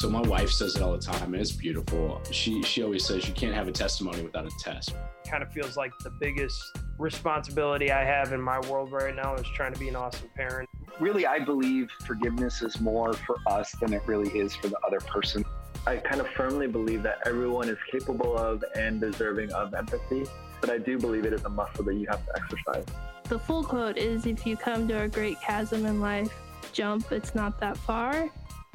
So my wife says it all the time, and it's beautiful. She she always says you can't have a testimony without a test. Kind of feels like the biggest responsibility I have in my world right now is trying to be an awesome parent. Really, I believe forgiveness is more for us than it really is for the other person. I kind of firmly believe that everyone is capable of and deserving of empathy, but I do believe it is a muscle that you have to exercise. The full quote is if you come to a great chasm in life, jump, it's not that far.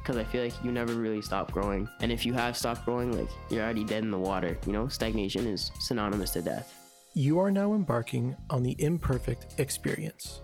Because I feel like you never really stop growing. And if you have stopped growing, like you're already dead in the water. You know, stagnation is synonymous to death. You are now embarking on the imperfect experience.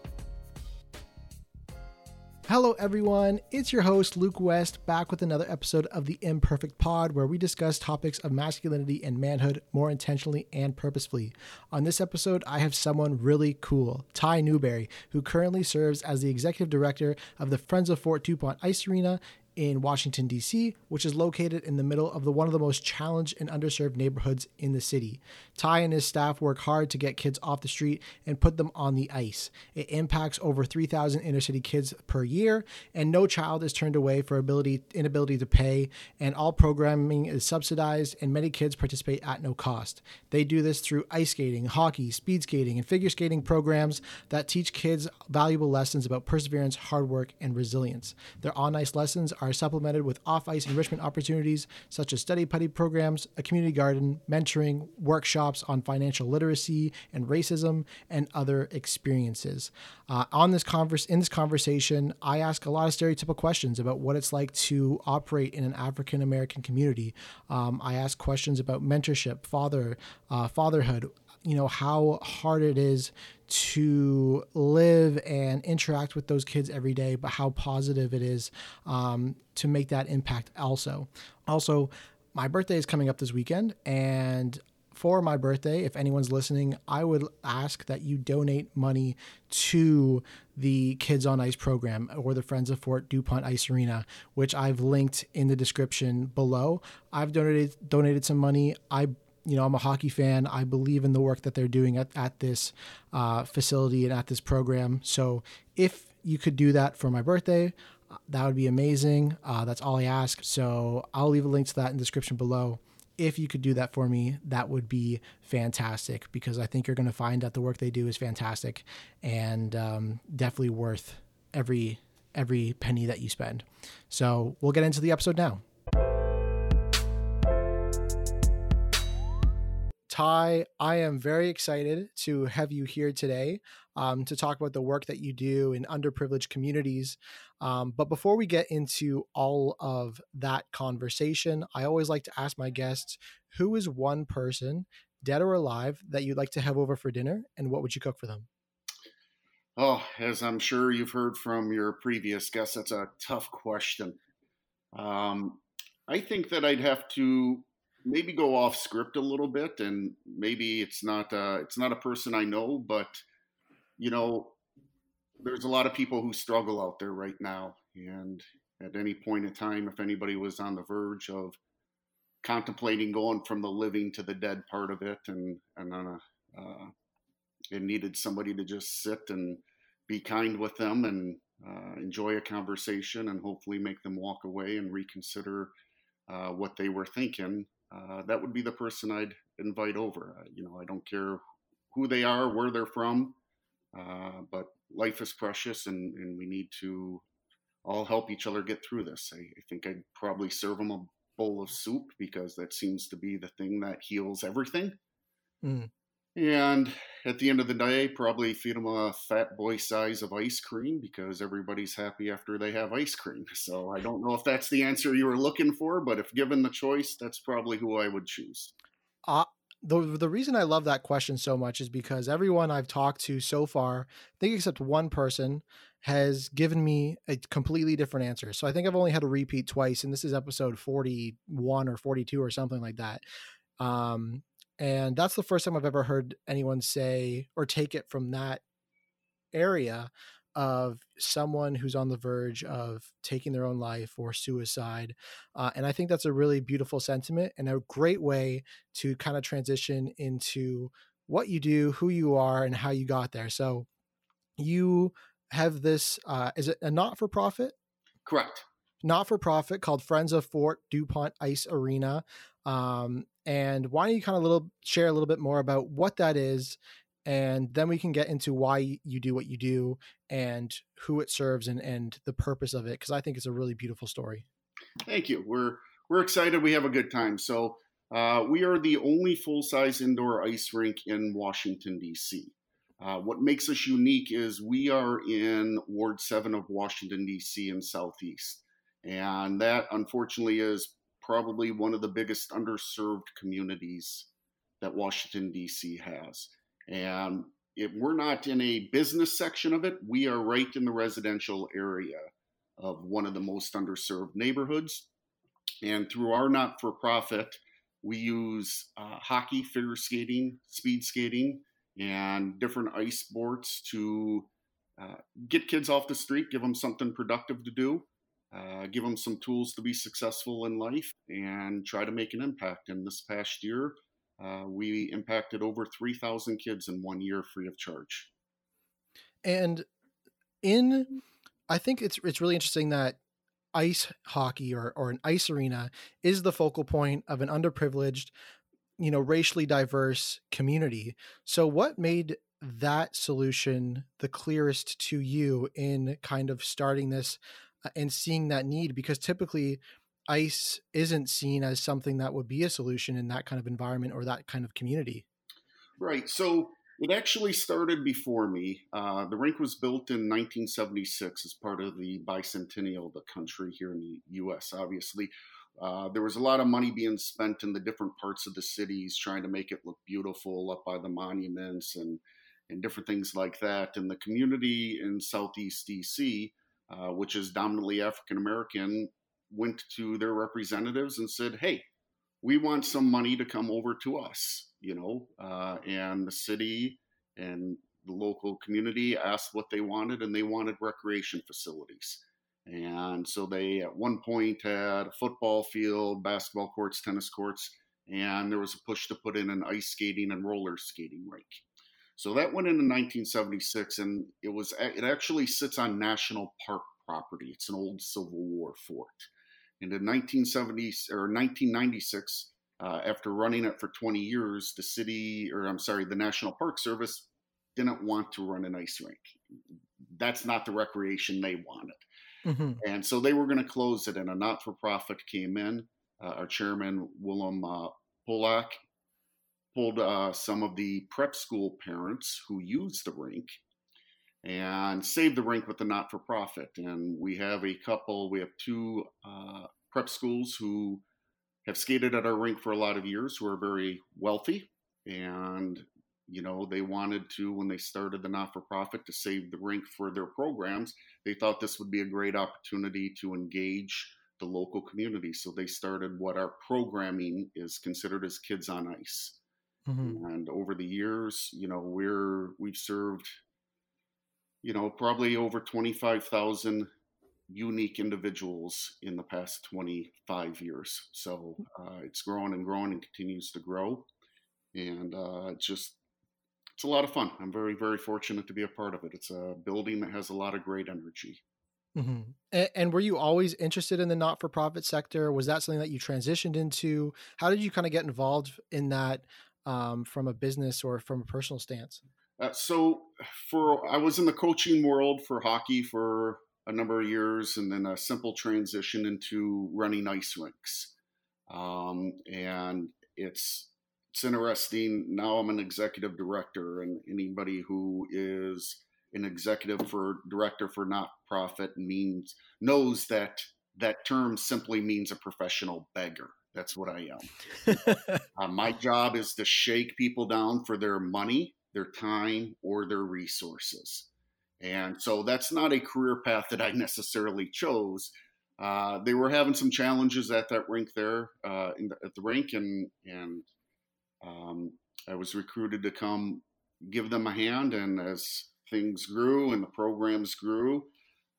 Hello, everyone. It's your host, Luke West, back with another episode of The Imperfect Pod, where we discuss topics of masculinity and manhood more intentionally and purposefully. On this episode, I have someone really cool, Ty Newberry, who currently serves as the executive director of the Friends of Fort DuPont Ice Arena in Washington, D.C., which is located in the middle of the one of the most challenged and underserved neighborhoods in the city. Ty and his staff work hard to get kids off the street and put them on the ice. It impacts over 3,000 inner city kids per year, and no child is turned away for ability inability to pay, and all programming is subsidized, and many kids participate at no cost. They do this through ice skating, hockey, speed skating, and figure skating programs that teach kids valuable lessons about perseverance, hard work, and resilience. Their on ice lessons are supplemented with off ice enrichment opportunities such as study putty programs, a community garden, mentoring, workshops on financial literacy and racism, and other experiences. Uh, on this converse, in this conversation, I ask a lot of stereotypical questions about what it's like to operate in an African American community. Um, I ask questions about mentorship, father, uh, fatherhood, you know how hard it is to live and interact with those kids every day but how positive it is um, to make that impact also also my birthday is coming up this weekend and for my birthday, if anyone's listening, I would ask that you donate money to the Kids on Ice program or the Friends of Fort DuPont Ice Arena, which I've linked in the description below. I've donated donated some money. I you know, I'm a hockey fan. I believe in the work that they're doing at, at this uh, facility and at this program. So if you could do that for my birthday, uh, that would be amazing. Uh, that's all I ask. So I'll leave a link to that in the description below. If you could do that for me, that would be fantastic because I think you're going to find that the work they do is fantastic and um, definitely worth every every penny that you spend. So we'll get into the episode now. Ty, I am very excited to have you here today um, to talk about the work that you do in underprivileged communities. Um, but before we get into all of that conversation, I always like to ask my guests who is one person, dead or alive, that you'd like to have over for dinner, and what would you cook for them? Oh, as I'm sure you've heard from your previous guests, that's a tough question. Um, I think that I'd have to maybe go off script a little bit and maybe it's not uh, it's not a person I know, but you know, there's a lot of people who struggle out there right now, and at any point in time, if anybody was on the verge of contemplating going from the living to the dead part of it, and and on a uh, it needed somebody to just sit and be kind with them and uh, enjoy a conversation and hopefully make them walk away and reconsider uh, what they were thinking uh, that would be the person I'd invite over. Uh, you know, I don't care who they are, where they're from, uh, but life is precious and, and we need to all help each other get through this. I, I, think I'd probably serve them a bowl of soup because that seems to be the thing that heals everything. Mm. And at the end of the day, probably feed them a fat boy size of ice cream because everybody's happy after they have ice cream. So I don't know if that's the answer you were looking for, but if given the choice, that's probably who I would choose. Uh, the the reason I love that question so much is because everyone I've talked to so far, I think except one person, has given me a completely different answer. So I think I've only had a repeat twice, and this is episode forty one or forty two or something like that. Um, and that's the first time I've ever heard anyone say or take it from that area of someone who's on the verge of taking their own life or suicide. Uh, and I think that's a really beautiful sentiment and a great way to kind of transition into what you do, who you are, and how you got there. So you have this, uh, is it a not for profit? Correct. not for profit called Friends of Fort DuPont Ice Arena. Um, and why don't you kind of little share a little bit more about what that is, and then we can get into why you do what you do and who it serves and and the purpose of it because I think it's a really beautiful story. Thank you. We're we're excited. We have a good time. So uh, we are the only full size indoor ice rink in Washington D.C. Uh, what makes us unique is we are in Ward 7 of Washington, D.C., in Southeast. And that, unfortunately, is probably one of the biggest underserved communities that Washington, D.C. has. And if we're not in a business section of it, we are right in the residential area of one of the most underserved neighborhoods. And through our not for profit, we use uh, hockey, figure skating, speed skating, and different ice sports to uh, get kids off the street, give them something productive to do, uh, give them some tools to be successful in life, and try to make an impact. And this past year, uh, we impacted over 3,000 kids in one year free of charge. And in, I think it's it's really interesting that ice hockey or, or an ice arena is the focal point of an underprivileged you know racially diverse community so what made that solution the clearest to you in kind of starting this and seeing that need because typically ice isn't seen as something that would be a solution in that kind of environment or that kind of community right so it actually started before me uh, the rink was built in 1976 as part of the bicentennial of the country here in the us obviously uh, there was a lot of money being spent in the different parts of the cities trying to make it look beautiful up by the monuments and, and different things like that. And the community in Southeast DC, uh, which is dominantly African American, went to their representatives and said, hey, we want some money to come over to us, you know, uh, and the city and the local community asked what they wanted, and they wanted recreation facilities. And so they at one point had a football field, basketball courts, tennis courts, and there was a push to put in an ice skating and roller skating rink. So that went in in 1976, and it was it actually sits on national park property. It's an old Civil War fort. And in 1970 or 1996, uh, after running it for 20 years, the city, or I'm sorry, the National Park Service didn't want to run an ice rink. That's not the recreation they wanted. Mm-hmm. And so they were going to close it, and a not for profit came in. Uh, our chairman, Willem uh, Polak, pulled uh, some of the prep school parents who use the rink and saved the rink with the not for profit. And we have a couple, we have two uh, prep schools who have skated at our rink for a lot of years who are very wealthy. And you know they wanted to when they started the not-for-profit to save the rink for their programs. They thought this would be a great opportunity to engage the local community. So they started what our programming is considered as kids on ice mm-hmm. and over the years you know we're we've served you know probably over 25,000 unique individuals in the past 25 years so uh, it's grown and grown and continues to grow and uh, it's just it's a lot of fun. I'm very, very fortunate to be a part of it. It's a building that has a lot of great energy. Mm-hmm. And, and, were you always interested in the not-for-profit sector? Was that something that you transitioned into? How did you kind of get involved in that um, from a business or from a personal stance? Uh, so, for I was in the coaching world for hockey for a number of years, and then a simple transition into running ice rinks. Um, and it's it's interesting. Now I'm an executive director, and anybody who is an executive for director for not profit means knows that that term simply means a professional beggar. That's what I am. uh, my job is to shake people down for their money, their time, or their resources. And so that's not a career path that I necessarily chose. Uh, they were having some challenges at that rink there, uh, the, at the rink, and and um, I was recruited to come give them a hand, and as things grew and the programs grew,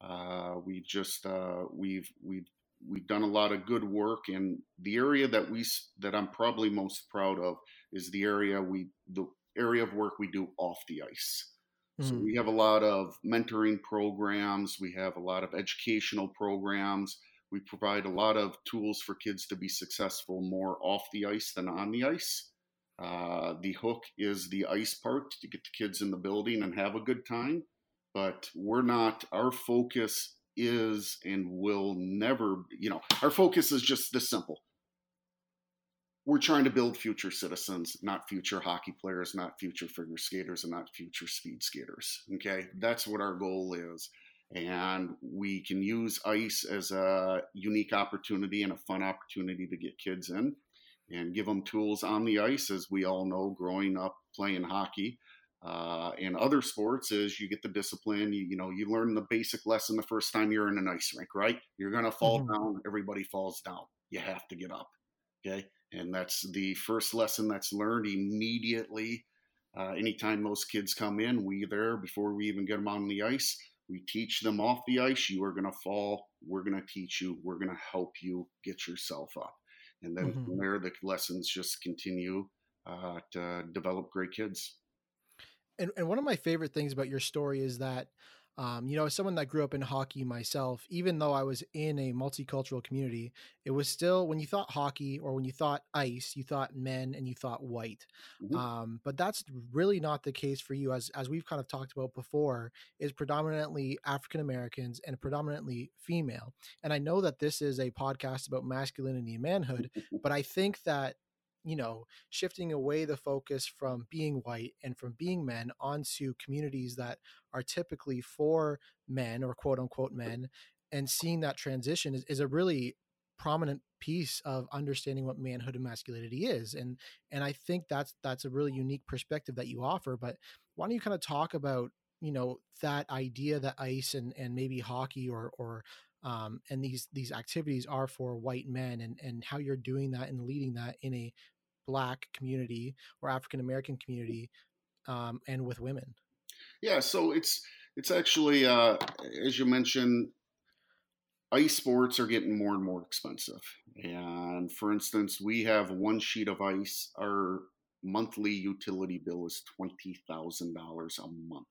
uh, we just uh, we've we've we've done a lot of good work. And the area that we that I'm probably most proud of is the area we the area of work we do off the ice. Mm-hmm. So we have a lot of mentoring programs. We have a lot of educational programs. We provide a lot of tools for kids to be successful more off the ice than on the ice. Uh, the hook is the ice part to get the kids in the building and have a good time. But we're not, our focus is and will never, you know, our focus is just this simple. We're trying to build future citizens, not future hockey players, not future figure skaters, and not future speed skaters. Okay. That's what our goal is. And we can use ice as a unique opportunity and a fun opportunity to get kids in and give them tools on the ice, as we all know, growing up playing hockey. Uh, in other sports, is you get the discipline. You, you know, you learn the basic lesson the first time you're in an ice rink, right? You're gonna fall mm-hmm. down. Everybody falls down. You have to get up. Okay, and that's the first lesson that's learned immediately. Uh, anytime those kids come in, we there before we even get them on the ice. We teach them off the ice. You are gonna fall. We're gonna teach you. We're gonna help you get yourself up and then mm-hmm. from there the lessons just continue uh, to develop great kids. And and one of my favorite things about your story is that um, you know, as someone that grew up in hockey myself, even though I was in a multicultural community, it was still when you thought hockey or when you thought ice, you thought men and you thought white. Mm-hmm. Um, but that's really not the case for you, as as we've kind of talked about before, is predominantly African Americans and predominantly female. And I know that this is a podcast about masculinity and manhood, but I think that you know, shifting away the focus from being white and from being men onto communities that are typically for men or quote unquote men, and seeing that transition is, is a really prominent piece of understanding what manhood and masculinity is and and i think that's that's a really unique perspective that you offer but why don't you kind of talk about you know that idea that ice and and maybe hockey or or um, and these these activities are for white men and and how you're doing that and leading that in a black community or African American community um, and with women? Yeah, so it's it's actually uh, as you mentioned, ice sports are getting more and more expensive. And for instance, we have one sheet of ice. Our monthly utility bill is twenty thousand dollars a month.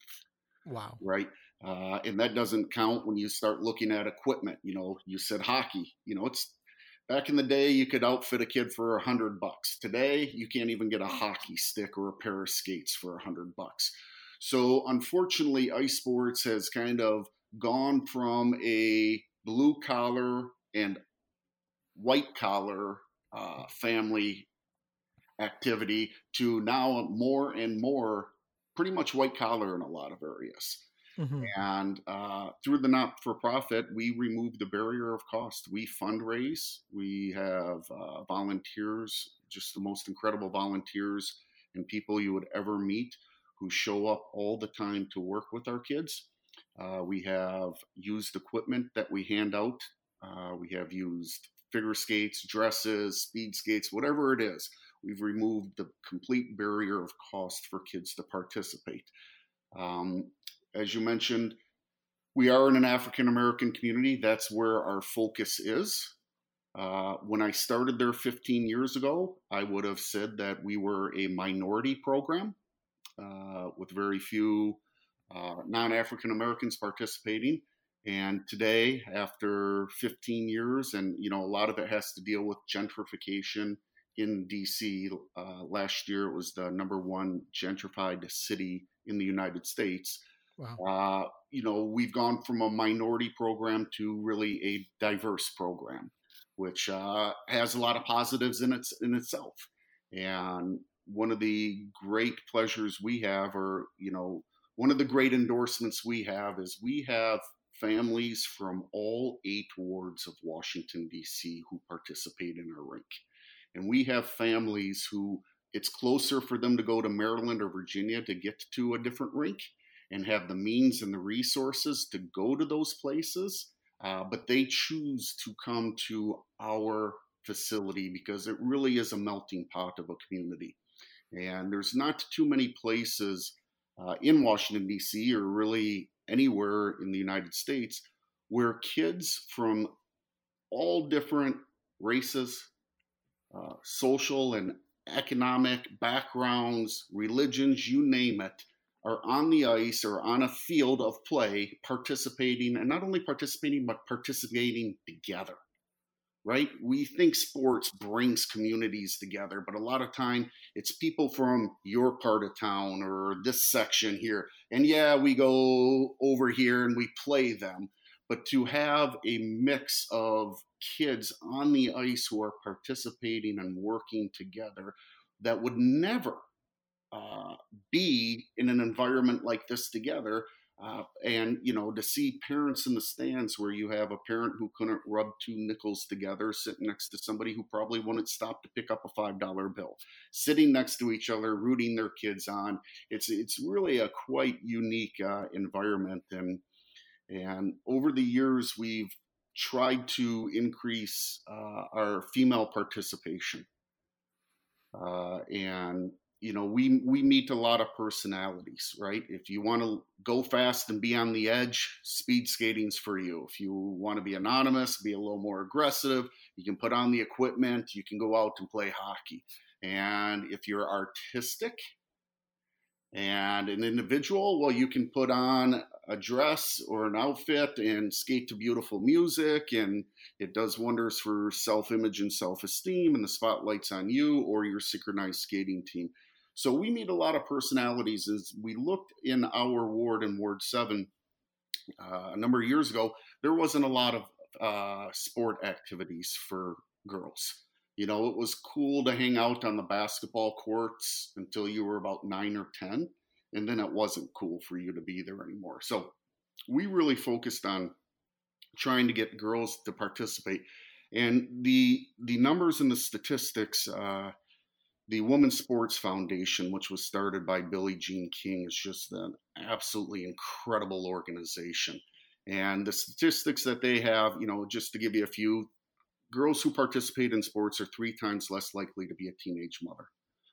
Wow! Right. Uh, and that doesn't count when you start looking at equipment. You know, you said hockey. You know, it's Back in the day, you could outfit a kid for a hundred bucks. Today, you can't even get a hockey stick or a pair of skates for a hundred bucks. So, unfortunately, ice sports has kind of gone from a blue collar and white collar uh, family activity to now more and more pretty much white collar in a lot of areas. Mm-hmm. And uh, through the not for profit, we remove the barrier of cost. We fundraise, we have uh, volunteers, just the most incredible volunteers and people you would ever meet who show up all the time to work with our kids. Uh, we have used equipment that we hand out. Uh, we have used figure skates, dresses, speed skates, whatever it is. We've removed the complete barrier of cost for kids to participate. Um, as you mentioned, we are in an African American community. That's where our focus is. Uh, when I started there 15 years ago, I would have said that we were a minority program uh, with very few uh, non African Americans participating. And today, after 15 years, and you know, a lot of it has to deal with gentrification in DC. Uh, last year, it was the number one gentrified city in the United States. Wow. Uh, you know, we've gone from a minority program to really a diverse program, which uh, has a lot of positives in its in itself. And one of the great pleasures we have, or you know, one of the great endorsements we have, is we have families from all eight wards of Washington D.C. who participate in our rink, and we have families who it's closer for them to go to Maryland or Virginia to get to a different rink and have the means and the resources to go to those places, uh, but they choose to come to our facility because it really is a melting pot of a community. And there's not too many places uh, in Washington, D.C., or really anywhere in the United States where kids from all different races, uh, social and economic backgrounds, religions, you name it, are on the ice or on a field of play participating and not only participating but participating together right? We think sports brings communities together, but a lot of time it's people from your part of town or this section here. And yeah, we go over here and we play them, but to have a mix of kids on the ice who are participating and working together that would never uh, be in an environment like this together uh, and you know to see parents in the stands where you have a parent who couldn't rub two nickels together sitting next to somebody who probably wouldn't stop to pick up a five dollar bill sitting next to each other rooting their kids on. It's it's really a quite unique uh, environment and and over the years we've tried to increase uh, our female participation. Uh, and you know we we meet a lot of personalities right? If you want to go fast and be on the edge speed skating's for you. If you want to be anonymous be a little more aggressive you can put on the equipment you can go out and play hockey. And if you're artistic and an individual well you can put on a dress or an outfit and skate to beautiful music and it does wonders for self-image and self-esteem and the spotlight's on you or your synchronized skating team so we meet a lot of personalities. As we looked in our ward in Ward 7 uh, a number of years ago, there wasn't a lot of uh, sport activities for girls. You know, it was cool to hang out on the basketball courts until you were about nine or 10, and then it wasn't cool for you to be there anymore. So we really focused on trying to get girls to participate. And the the numbers and the statistics uh, the Women's Sports Foundation, which was started by Billie Jean King, is just an absolutely incredible organization. And the statistics that they have, you know, just to give you a few, girls who participate in sports are three times less likely to be a teenage mother,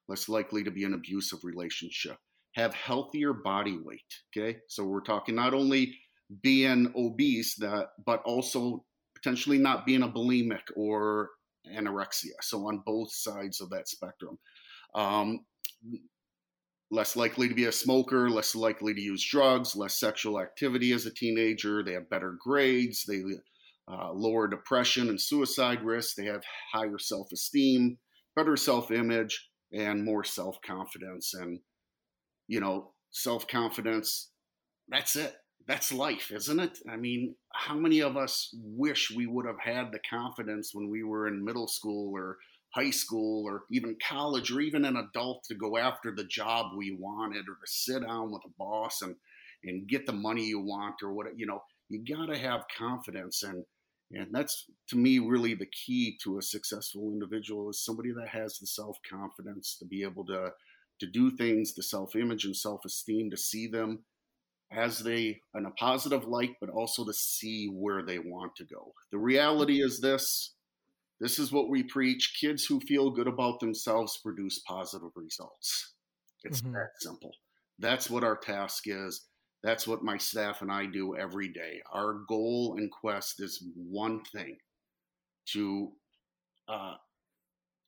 less likely to be an abusive relationship, have healthier body weight. Okay. So we're talking not only being obese, that, but also potentially not being a bulimic or anorexia. So on both sides of that spectrum. Um, less likely to be a smoker, less likely to use drugs, less sexual activity as a teenager. They have better grades. They uh, lower depression and suicide risk. They have higher self esteem, better self image, and more self confidence. And, you know, self confidence, that's it that's life, isn't it? I mean, how many of us wish we would have had the confidence when we were in middle school or high school or even college or even an adult to go after the job we wanted or to sit down with a boss and and get the money you want or what you know you got to have confidence and and that's to me really the key to a successful individual is somebody that has the self-confidence to be able to to do things the self-image and self-esteem to see them as they in a positive light, but also to see where they want to go. The reality is this this is what we preach. Kids who feel good about themselves produce positive results. It's mm-hmm. that simple. That's what our task is. That's what my staff and I do every day. Our goal and quest is one thing to uh,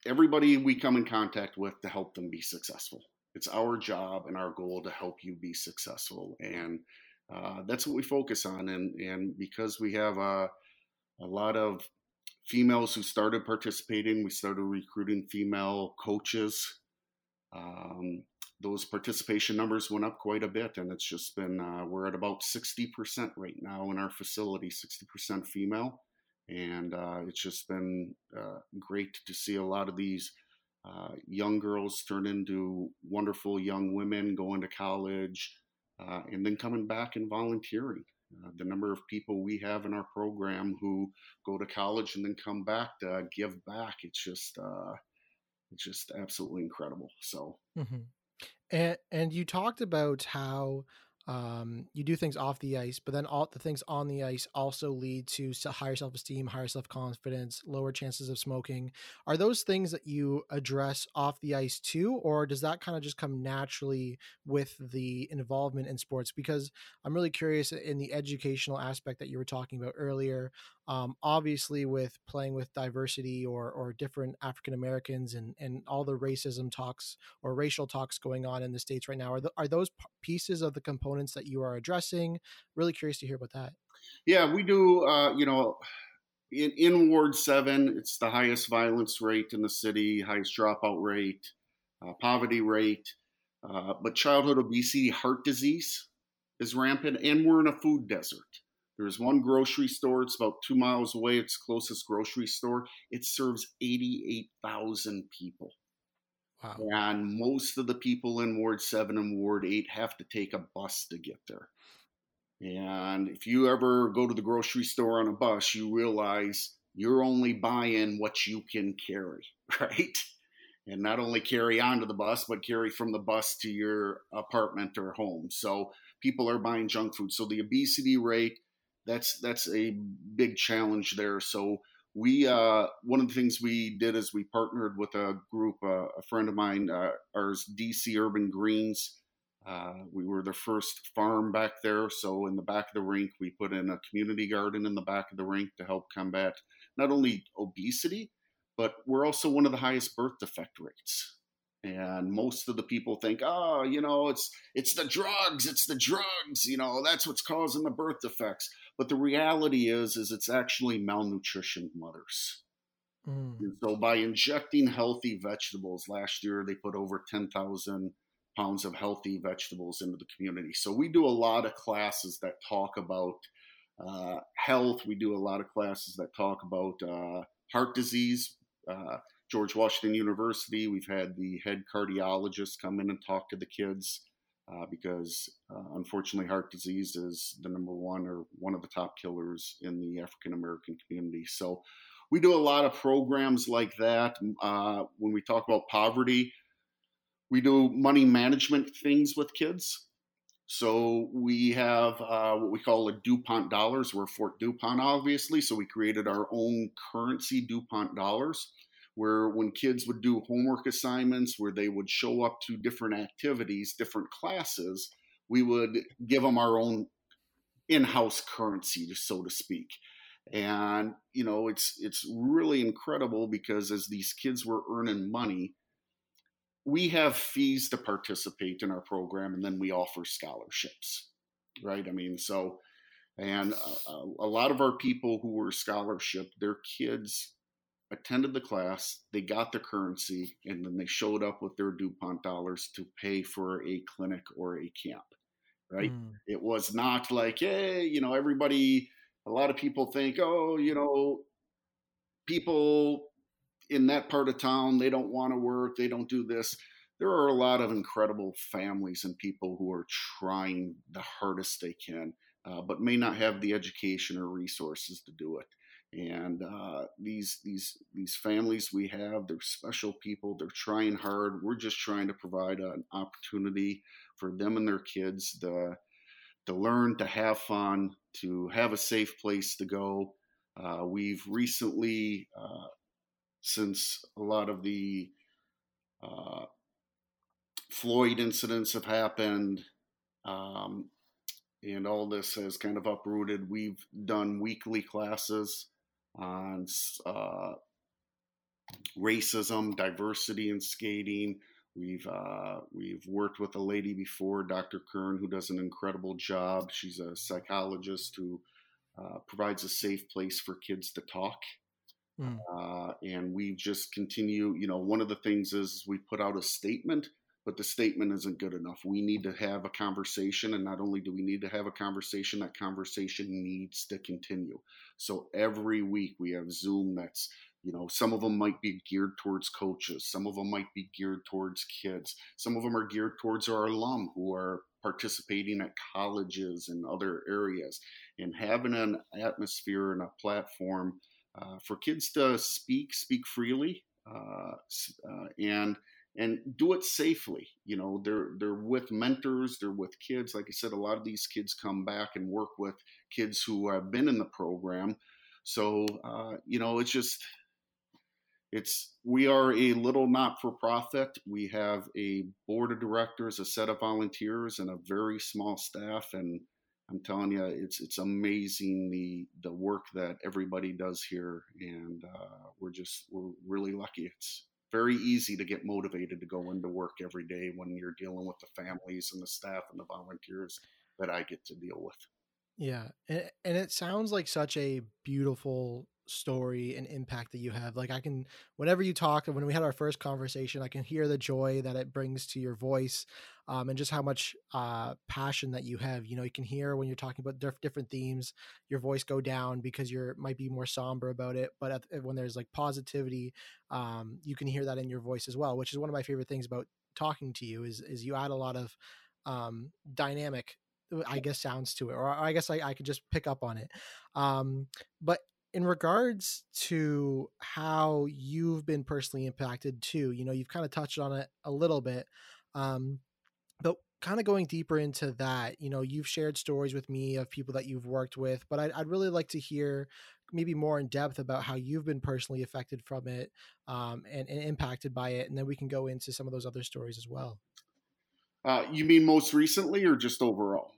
everybody we come in contact with to help them be successful it's our job and our goal to help you be successful and uh, that's what we focus on and and because we have a, a lot of females who started participating we started recruiting female coaches um, those participation numbers went up quite a bit and it's just been uh, we're at about 60% right now in our facility 60% female and uh, it's just been uh, great to see a lot of these uh, young girls turn into wonderful young women going to college uh, and then coming back and volunteering. Uh, the number of people we have in our program who go to college and then come back to give back, it's just uh, it's just absolutely incredible. So, mm-hmm. and and you talked about how um, you do things off the ice, but then all the things on the ice also lead to higher self esteem, higher self confidence, lower chances of smoking. Are those things that you address off the ice too, or does that kind of just come naturally with the involvement in sports? Because I'm really curious in the educational aspect that you were talking about earlier. Um, obviously, with playing with diversity or or different African Americans and and all the racism talks or racial talks going on in the states right now, are the, are those pieces of the components that you are addressing? Really curious to hear about that. Yeah, we do. Uh, you know, in, in Ward 7, it's the highest violence rate in the city, highest dropout rate, uh, poverty rate. Uh, but childhood obesity, heart disease is rampant, and we're in a food desert. There's one grocery store, it's about two miles away, its closest grocery store. It serves 88,000 people. Wow. And most of the people in Ward 7 and Ward 8 have to take a bus to get there. And if you ever go to the grocery store on a bus, you realize you're only buying what you can carry, right? And not only carry onto the bus, but carry from the bus to your apartment or home. So people are buying junk food. So the obesity rate, that's that's a big challenge there. So we uh, one of the things we did is we partnered with a group, uh, a friend of mine, uh, ours DC Urban Greens. Uh, we were the first farm back there, so in the back of the rink, we put in a community garden in the back of the rink to help combat not only obesity, but we're also one of the highest birth defect rates. And most of the people think, oh, you know, it's it's the drugs, it's the drugs, you know, that's what's causing the birth defects. But the reality is, is it's actually malnutrition mothers. Mm. And so by injecting healthy vegetables, last year they put over 10,000 pounds of healthy vegetables into the community. So we do a lot of classes that talk about uh, health. We do a lot of classes that talk about uh, heart disease. Uh, George Washington University, we've had the head cardiologist come in and talk to the kids uh, because uh, unfortunately, heart disease is the number one or one of the top killers in the African American community. So we do a lot of programs like that. Uh, when we talk about poverty, we do money management things with kids. So we have uh, what we call a DuPont dollars. We're Fort DuPont, obviously. So we created our own currency, DuPont dollars, where when kids would do homework assignments, where they would show up to different activities, different classes, we would give them our own in-house currency, so to speak. And you know, it's it's really incredible because as these kids were earning money, we have fees to participate in our program and then we offer scholarships right i mean so and a, a, lot of our people who were scholarship their kids attended the class they got the currency and then they showed up with their dupont dollars to pay for a clinic or a camp right mm. it was not like hey you know everybody a lot of people think oh you know people in that part of town, they don't want to work, they don't do this. There are a lot of incredible families and people who are trying the hardest they can, uh, but may not have the education or resources to do it. And uh, these these these families we have, they're special people. They're trying hard. We're just trying to provide an opportunity for them and their kids to to learn, to have fun, to have a safe place to go. Uh, we've recently uh, since a lot of the uh, Floyd incidents have happened, um, and all this has kind of uprooted. We've done weekly classes on uh, racism, diversity in skating. We've uh, we've worked with a lady before, Dr. Kern, who does an incredible job. She's a psychologist who uh, provides a safe place for kids to talk Mm. Uh, and we just continue, you know, one of the things is we put out a statement, but the statement isn't good enough. We need to have a conversation. And not only do we need to have a conversation, that conversation needs to continue. So every week we have Zoom that's, you know, some of them might be geared towards coaches, some of them might be geared towards kids, some of them are geared towards our alum who are participating at colleges and other areas. And having an atmosphere and a platform uh, for kids to speak, speak freely, uh, uh, and and do it safely. You know, they're they're with mentors, they're with kids. Like I said, a lot of these kids come back and work with kids who have been in the program. So uh, you know, it's just it's we are a little not for profit. We have a board of directors, a set of volunteers, and a very small staff, and I'm telling you, it's it's amazing the the work that everybody does here, and uh, we're just we're really lucky. It's very easy to get motivated to go into work every day when you're dealing with the families and the staff and the volunteers that I get to deal with. Yeah, and, and it sounds like such a beautiful story and impact that you have. Like I can, whenever you talk, when we had our first conversation, I can hear the joy that it brings to your voice, um, and just how much uh, passion that you have. You know, you can hear when you're talking about diff- different themes, your voice go down because you're might be more somber about it. But at, when there's like positivity, um, you can hear that in your voice as well, which is one of my favorite things about talking to you. Is is you add a lot of um, dynamic I guess sounds to it, or I guess I, I could just pick up on it. Um, but in regards to how you've been personally impacted too, you know, you've kind of touched on it a little bit. Um, but kind of going deeper into that, you know, you've shared stories with me of people that you've worked with, but I'd, I'd really like to hear maybe more in depth about how you've been personally affected from it um, and, and impacted by it. And then we can go into some of those other stories as well. Uh, you mean most recently or just overall?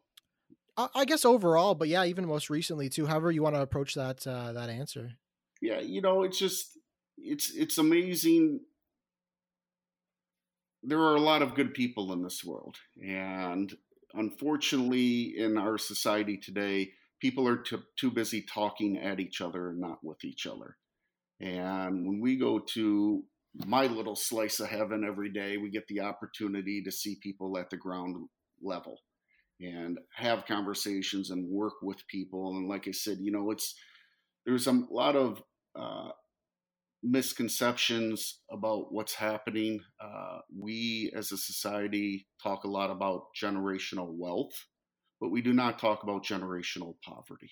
I guess overall, but yeah, even most recently too. However, you want to approach that uh, that answer. Yeah, you know, it's just it's it's amazing. There are a lot of good people in this world, and unfortunately, in our society today, people are too, too busy talking at each other and not with each other. And when we go to my little slice of heaven every day, we get the opportunity to see people at the ground level and have conversations and work with people. And like I said, you know, it's there's a lot of uh, misconceptions about what's happening. Uh, we as a society talk a lot about generational wealth, but we do not talk about generational poverty.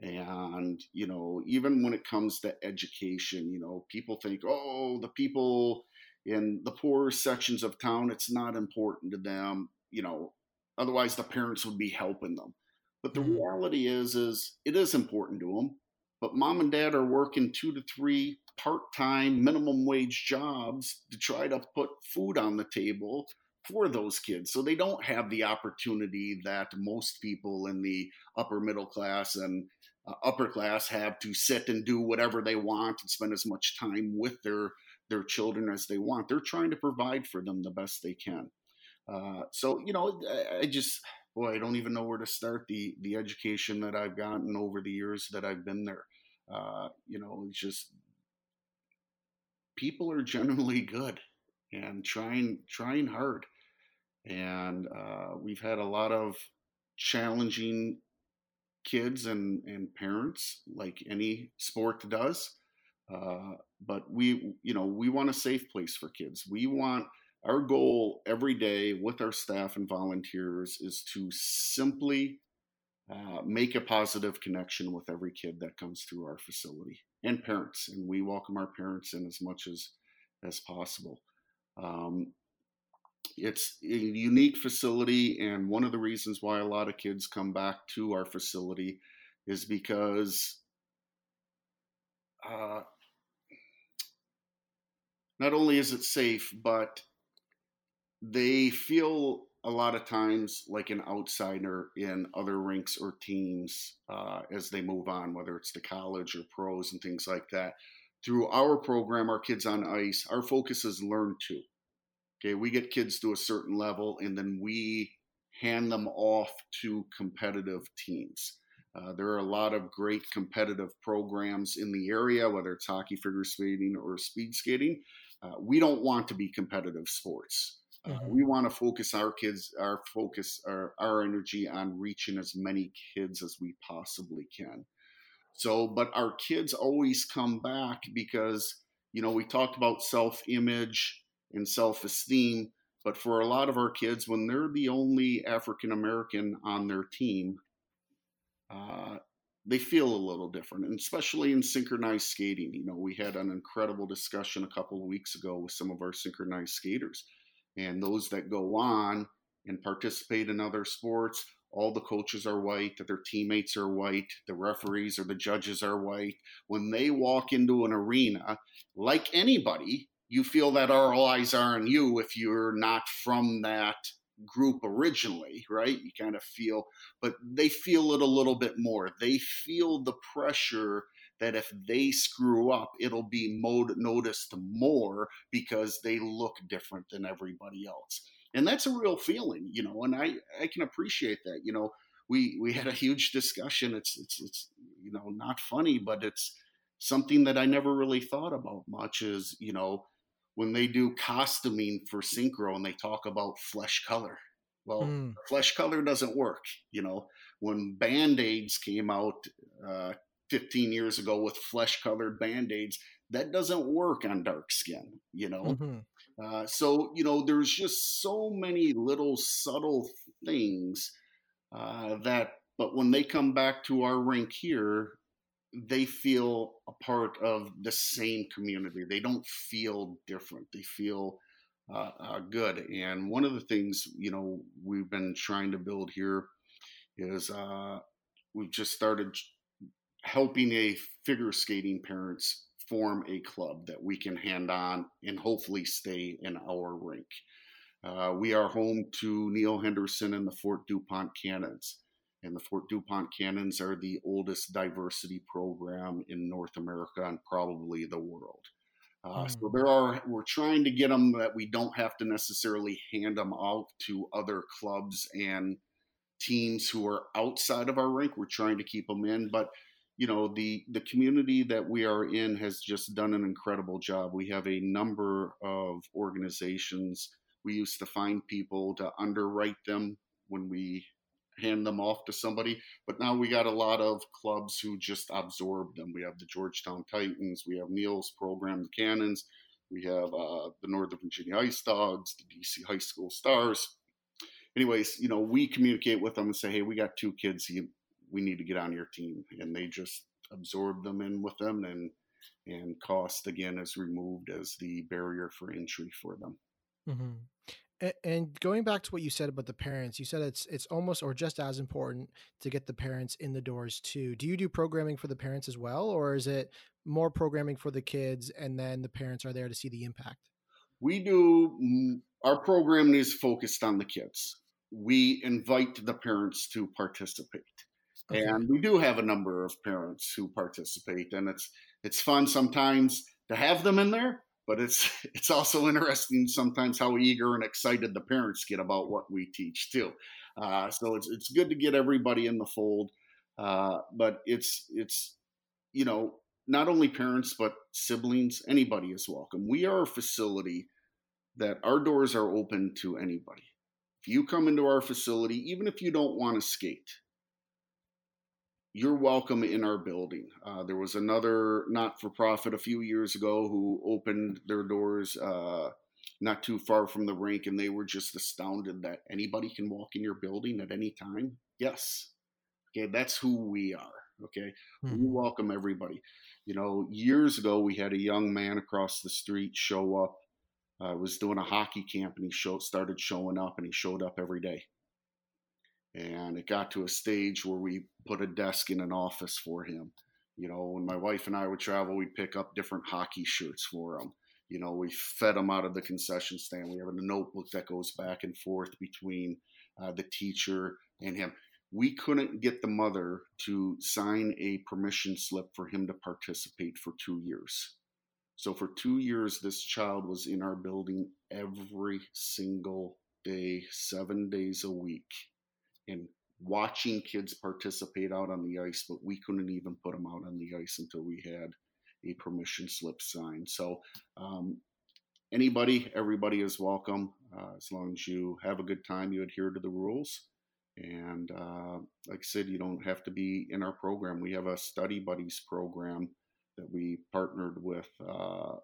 And, you know, even when it comes to education, you know, people think, oh, the people in the poorer sections of town, it's not important to them. You know, Otherwise, the parents would be helping them. But the mm-hmm. reality is, is it is important to them. But mom and dad are working two to three part-time minimum wage jobs to try to put food on the table for those kids. So they don't have the opportunity that most people in the upper middle class and uh, upper class have to sit and do whatever they want and spend as much time with their their children as they want. They're trying to provide for them the best they can. Uh, so you know, I, I, just boy, I don't even know where to start the the education that I've gotten over the years that I've been there. Uh, you know, it's just people are generally good and trying trying hard, and uh, we've had a lot of challenging kids and and parents like any sport does. Uh, but we, you know, we want a safe place for kids. We want our goal every day with our staff and volunteers is to simply uh, make a positive connection with every kid that comes through our facility and parents. And we welcome our parents in as much as as possible. Um, it's a unique facility, and one of the reasons why a lot of kids come back to our facility is because uh, not only is it safe, but they feel a lot of times like an outsider in other rinks or teams uh, as they move on, whether it's to college or pros and things like that. Through our program, our kids on ice, our focus is learn to. Okay, we get kids to a certain level and then we hand them off to competitive teams. Uh, there are a lot of great competitive programs in the area, whether it's hockey, figure skating, or speed skating. Uh, we don't want to be competitive sports. Uh, mm-hmm. we want to focus our kids, our focus, our, our energy on reaching as many kids as we possibly can. So, but our kids always come back because, you know, we talked about self image and self esteem, but for a lot of our kids, when they're the only African American on their team, uh, they feel a little different, and especially in synchronized skating. You know, we had an incredible discussion a couple of weeks ago with some of our synchronized skaters and those that go on and participate in other sports, all the coaches are white, their teammates are white, the referees or the judges are white. When they walk into an arena, like anybody, you feel that all eyes are on you if you're not from that group originally, right? You kind of feel, but they feel it a little bit more. They feel the pressure that if they screw up, it'll be mod- noticed more because they look different than everybody else. And that's a real feeling, you know, and I, I can appreciate that. You know, we, we had a huge discussion. It's, it's, it's, you know, not funny, but it's, something that I never really thought about much is, you know, when they do costuming for synchro and they talk about flesh color. Well, Mm. flesh color doesn't work. You know, when band aids came out uh, 15 years ago with flesh colored band aids, that doesn't work on dark skin, you know? Mhm. Uh, so, you know, there's just so many little subtle things uh, that, but when they come back to our rink here, they feel a part of the same community. They don't feel different. They feel uh, uh, good. And one of the things, you know, we've been trying to build here is uh, we've just started helping a figure skating parents form a club that we can hand on and hopefully stay in our rink. Uh, we are home to Neal Henderson and the Fort DuPont Cannons. And the Fort DuPont Cannons are the oldest diversity program in North America and probably the world. Uh, Mm. So there are, we're trying to get them that we don't have to necessarily hand them out to other clubs and teams who are outside of our rink. We're trying to keep them in, but you know the the community that we are in has just done an incredible job. We have a number of organizations. We used to find people to underwrite them when we hand them off to somebody, but now we got a lot of clubs who just absorb them. We have the Georgetown Titans, we have Neal's program, the Cannons, we have uh, the Northern Virginia Ice Dogs, the DC High School Stars. Anyways, you know, we communicate with them and say, hey, we got two kids. We need to get on your team, and they just absorb them in with them, and and cost again is removed as the barrier for entry for them. hmm And, and going back to what you said about the parents, you said it's it's almost or just as important to get the parents in the doors too. Do you do programming for the parents as well, or is it more programming for the kids and then the parents are there to see the impact? We do mm, our programming is focused on the kids. We invite the parents to participate. Okay. and we do have a number of parents who participate and it's it's fun sometimes to have them in there but it's it's also interesting sometimes how eager and excited the parents get about what we teach too. Uh, so it's it's good to get everybody in the fold uh, but it's it's you know not only parents but siblings anybody is welcome. We are a facility that our doors are open to anybody. If you come into our facility even if you don't want to skate you're welcome in our building. Uh, there was another not for profit a few years ago who opened their doors uh, not too far from the rink, and they were just astounded that anybody can walk in your building at any time. Yes. Okay, that's who we are. Okay, we Mhm. welcome everybody. You know, years ago, we had a young man across the street show up. I was doing a hockey camp, and he showed, started showing up, and he showed up every day and it got to a stage where we put a desk in an office for him. You know, when my wife and I would travel, we'd pick up different hockey shirts for him. You know, we fed him out of the concession stand. We have a notebook that goes back and forth between uh, the teacher and him. We couldn't get the mother to sign a permission slip for him to participate for two years. So, for two years, this child was in our building every single day, seven days a week and watching kids participate out on the ice, but we couldn't even put them out on the ice until we had a permission slip signed. So, um, anybody, everybody is welcome uh, as long as you have a good time, you adhere to the rules. And uh, like I said, you don't have to be in our program. We have a study buddies program that we partnered with uh,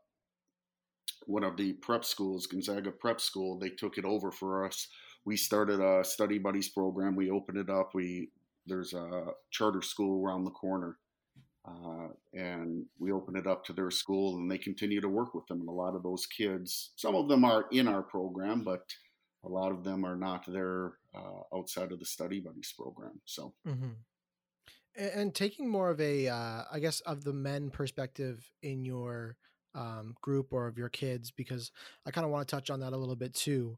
one of the prep schools, Gonzaga Prep School. They took it over for us we started a study buddies program. We opened it up. We there's a charter school around the corner, uh, and we opened it up to their school, and they continue to work with them. And a lot of those kids, some of them are in our program, but a lot of them are not there uh, outside of the study buddies program. So. Mm-hmm. And, taking more of a, uh, I guess, of the men perspective in your um, group or of your kids, because I kind of want to touch on that a little bit too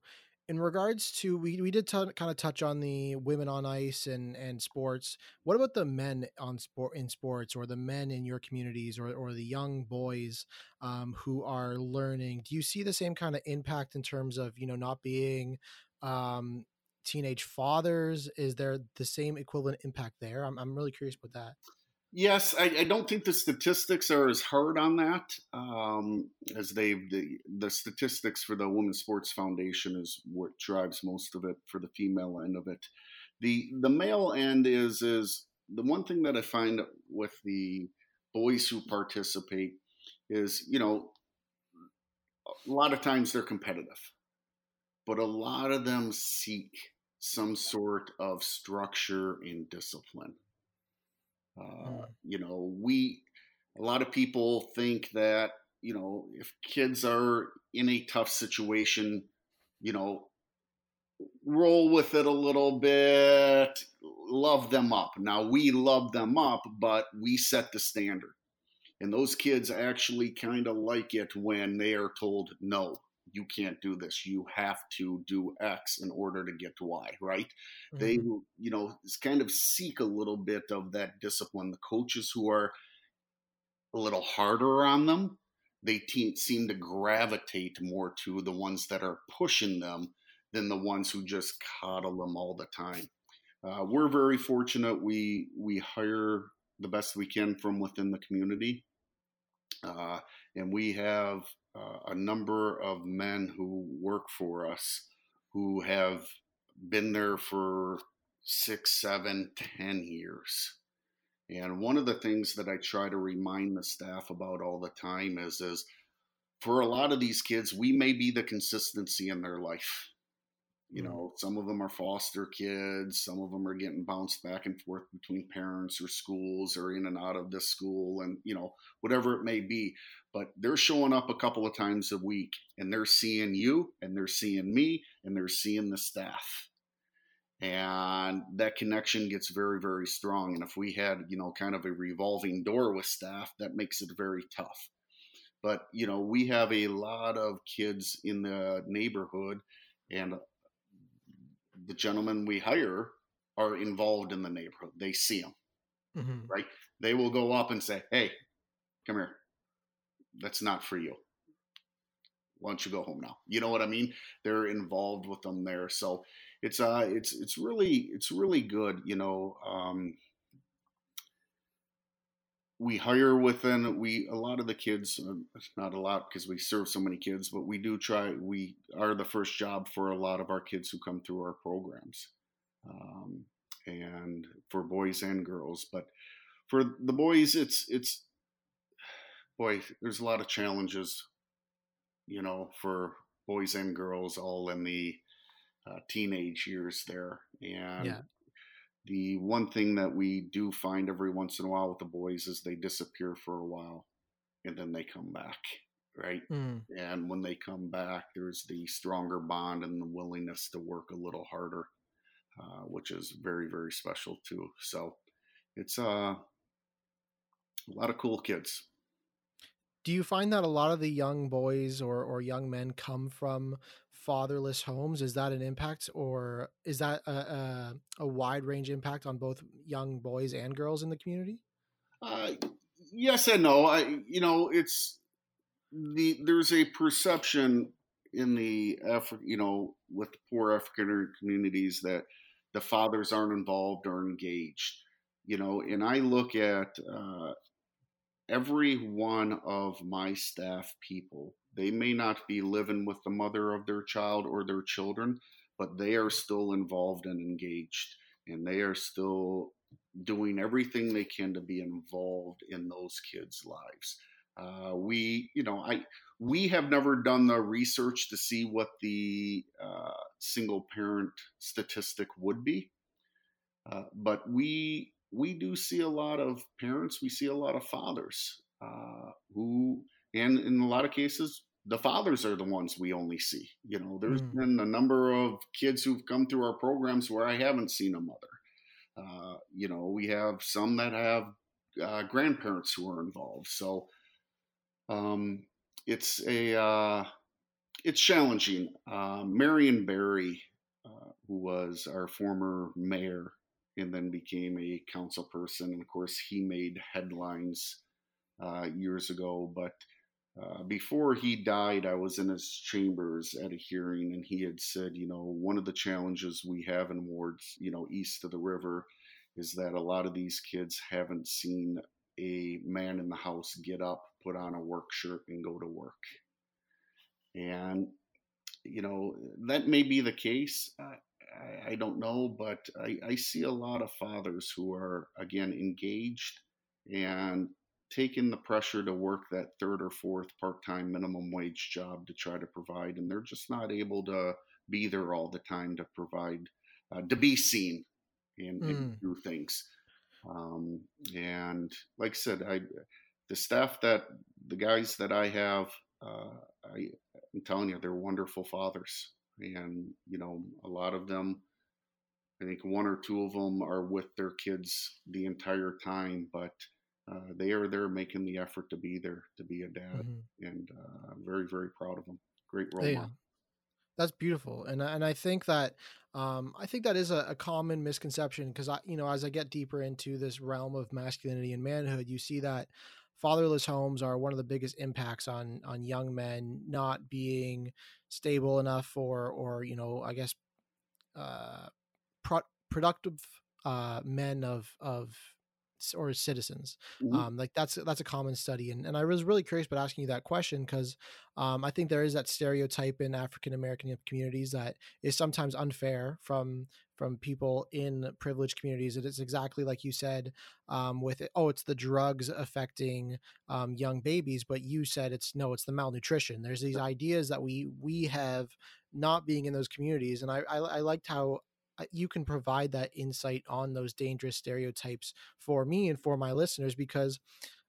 in regards to we we did t- kind of touch on the women on ice and and sports. What about the men on sport in sports or the men in your communities or or the young boys um, who are learning? Do you see the same kind of impact in terms of you know not being um, teenage fathers? Is there the same equivalent impact there? I'm, I'm really curious about that Yes, I, I, don't think the statistics are as hard on that um, as they the the statistics for the Women's Sports Foundation is what drives most of it for the female end of it. The the male end is is the one thing that I find with the boys who participate is you know a lot of times they're competitive, but a lot of them seek some sort of structure and discipline uh, mm. You know, we, a lot of people think that, you know, if kids are in a tough situation, you know, roll with it a little bit, love them up. Now, we love them up, but we set the standard. And those kids actually kind of like it when they are told, no, you can't do this. You have to do X in order to get to Y, right? Mm-hmm. They, you know, kind of seek a little bit of that discipline. The coaches who are a little harder on them, they te- seem to gravitate more to the ones that are pushing them than the ones who just coddle them all the time. Uh, we're very fortunate. We we hire the best we can from within the community, uh, and we have uh, a number of men who work for us who have been there for six, seven, ten years. And one of the things that I try to remind the staff about all the time is, is for a lot of these kids, we may be the consistency in their life. You mm. know, some of them are foster kids, some of them are getting bounced back and forth between parents or schools or in and out of this school and, you know, whatever it may be but they're showing up a couple of times a week and they're seeing you and they're seeing me and they're seeing the staff and that connection gets very very strong and if we had you know kind of a revolving door with staff that makes it very tough but you know we have a lot of kids in the neighborhood and the gentlemen we hire are involved in the neighborhood they see them mm-hmm. right they will go up and say hey come here that's not for you. Why don't you go home now? You know what I mean? They're involved with them there, so it's uh, it's it's really it's really good. You know, um, we hire within we a lot of the kids, uh, not a lot because we serve so many kids, but we do try. We are the first job for a lot of our kids who come through our programs, um, and for boys and girls, but for the boys, it's it's boy, there's a lot of challenges, you know, for boys and girls all in the uh, teenage years there. And yeah. The one thing that we do find every once in a while with the boys is they disappear for a while and then they come back. Right. Mm. And when they come back, there's the stronger bond and the willingness to work a little harder, uh, which is very, very special too. So it's uh, a lot of cool kids do you find that a lot of the young boys or, or young men come from fatherless homes is that an impact or is that a, a, a wide range impact on both young boys and girls in the community? Uh, yes and no. I, you know it's the there's a perception in the Afri- you know with poor african communities that the fathers aren't involved or engaged you know and i look at uh, every one of my staff people, they may not be living with the mother of their child or their children, but they are still involved and engaged, and they are still doing everything they can to be involved in those kids' lives. Uh, we, you know, I we have never done the research to see what the uh, single parent statistic would be, uh, but we we do see a lot of parents, we see a lot of fathers uh, who, and in a lot of cases, the fathers are the ones we only see. You know, there's mm. been a number of kids who've come through our programs where I haven't seen a mother. Uh, you know, we have some that have uh, grandparents who are involved. So um, it's a uh, it's challenging. Uh, Marion Barry, uh, who was our former mayor and then became a council person. And of course, he made headlines uh, years ago. But uh, before he died, I was in his chambers at a hearing, and he had said, you know, one of the challenges we have in wards, you know, east of the river is that a lot of these kids haven't seen a man in the house get up, put on a work shirt, and go to work. And, you know, that may be the case. I, I don't know, but I, I see a lot of fathers who are, again, engaged and taking the pressure to work that third or fourth part-time minimum wage job to try to provide and they're just not able to be there all the time to provide uh, to be seen and, mm. and do things um, and like i said i the staff that the guys that i have uh, I, i'm telling you they're wonderful fathers and you know a lot of them i think one or two of them are with their kids the entire time but uh, they are there making the effort to be there to be a dad mm-hmm. and uh, i'm very very proud of them great role yeah. model that's beautiful and and i think that um, i think that is a, a common misconception because i you know as i get deeper into this realm of masculinity and manhood you see that fatherless homes are one of the biggest impacts on on young men not being stable enough or or you know i guess uh pro- productive uh men of of or citizens. Mm-hmm. Um, like that's that's a common study, and and I was really curious about asking you that question because um, I think there is that stereotype in African American communities that is sometimes unfair from from people in privileged communities. It is exactly like you said um, with it, oh, it's the drugs affecting um, young babies, but you said it's no, it's the malnutrition. There's these ideas that we we have not being in those communities, and I I, I liked how you can provide that insight on those dangerous stereotypes for me and for my listeners because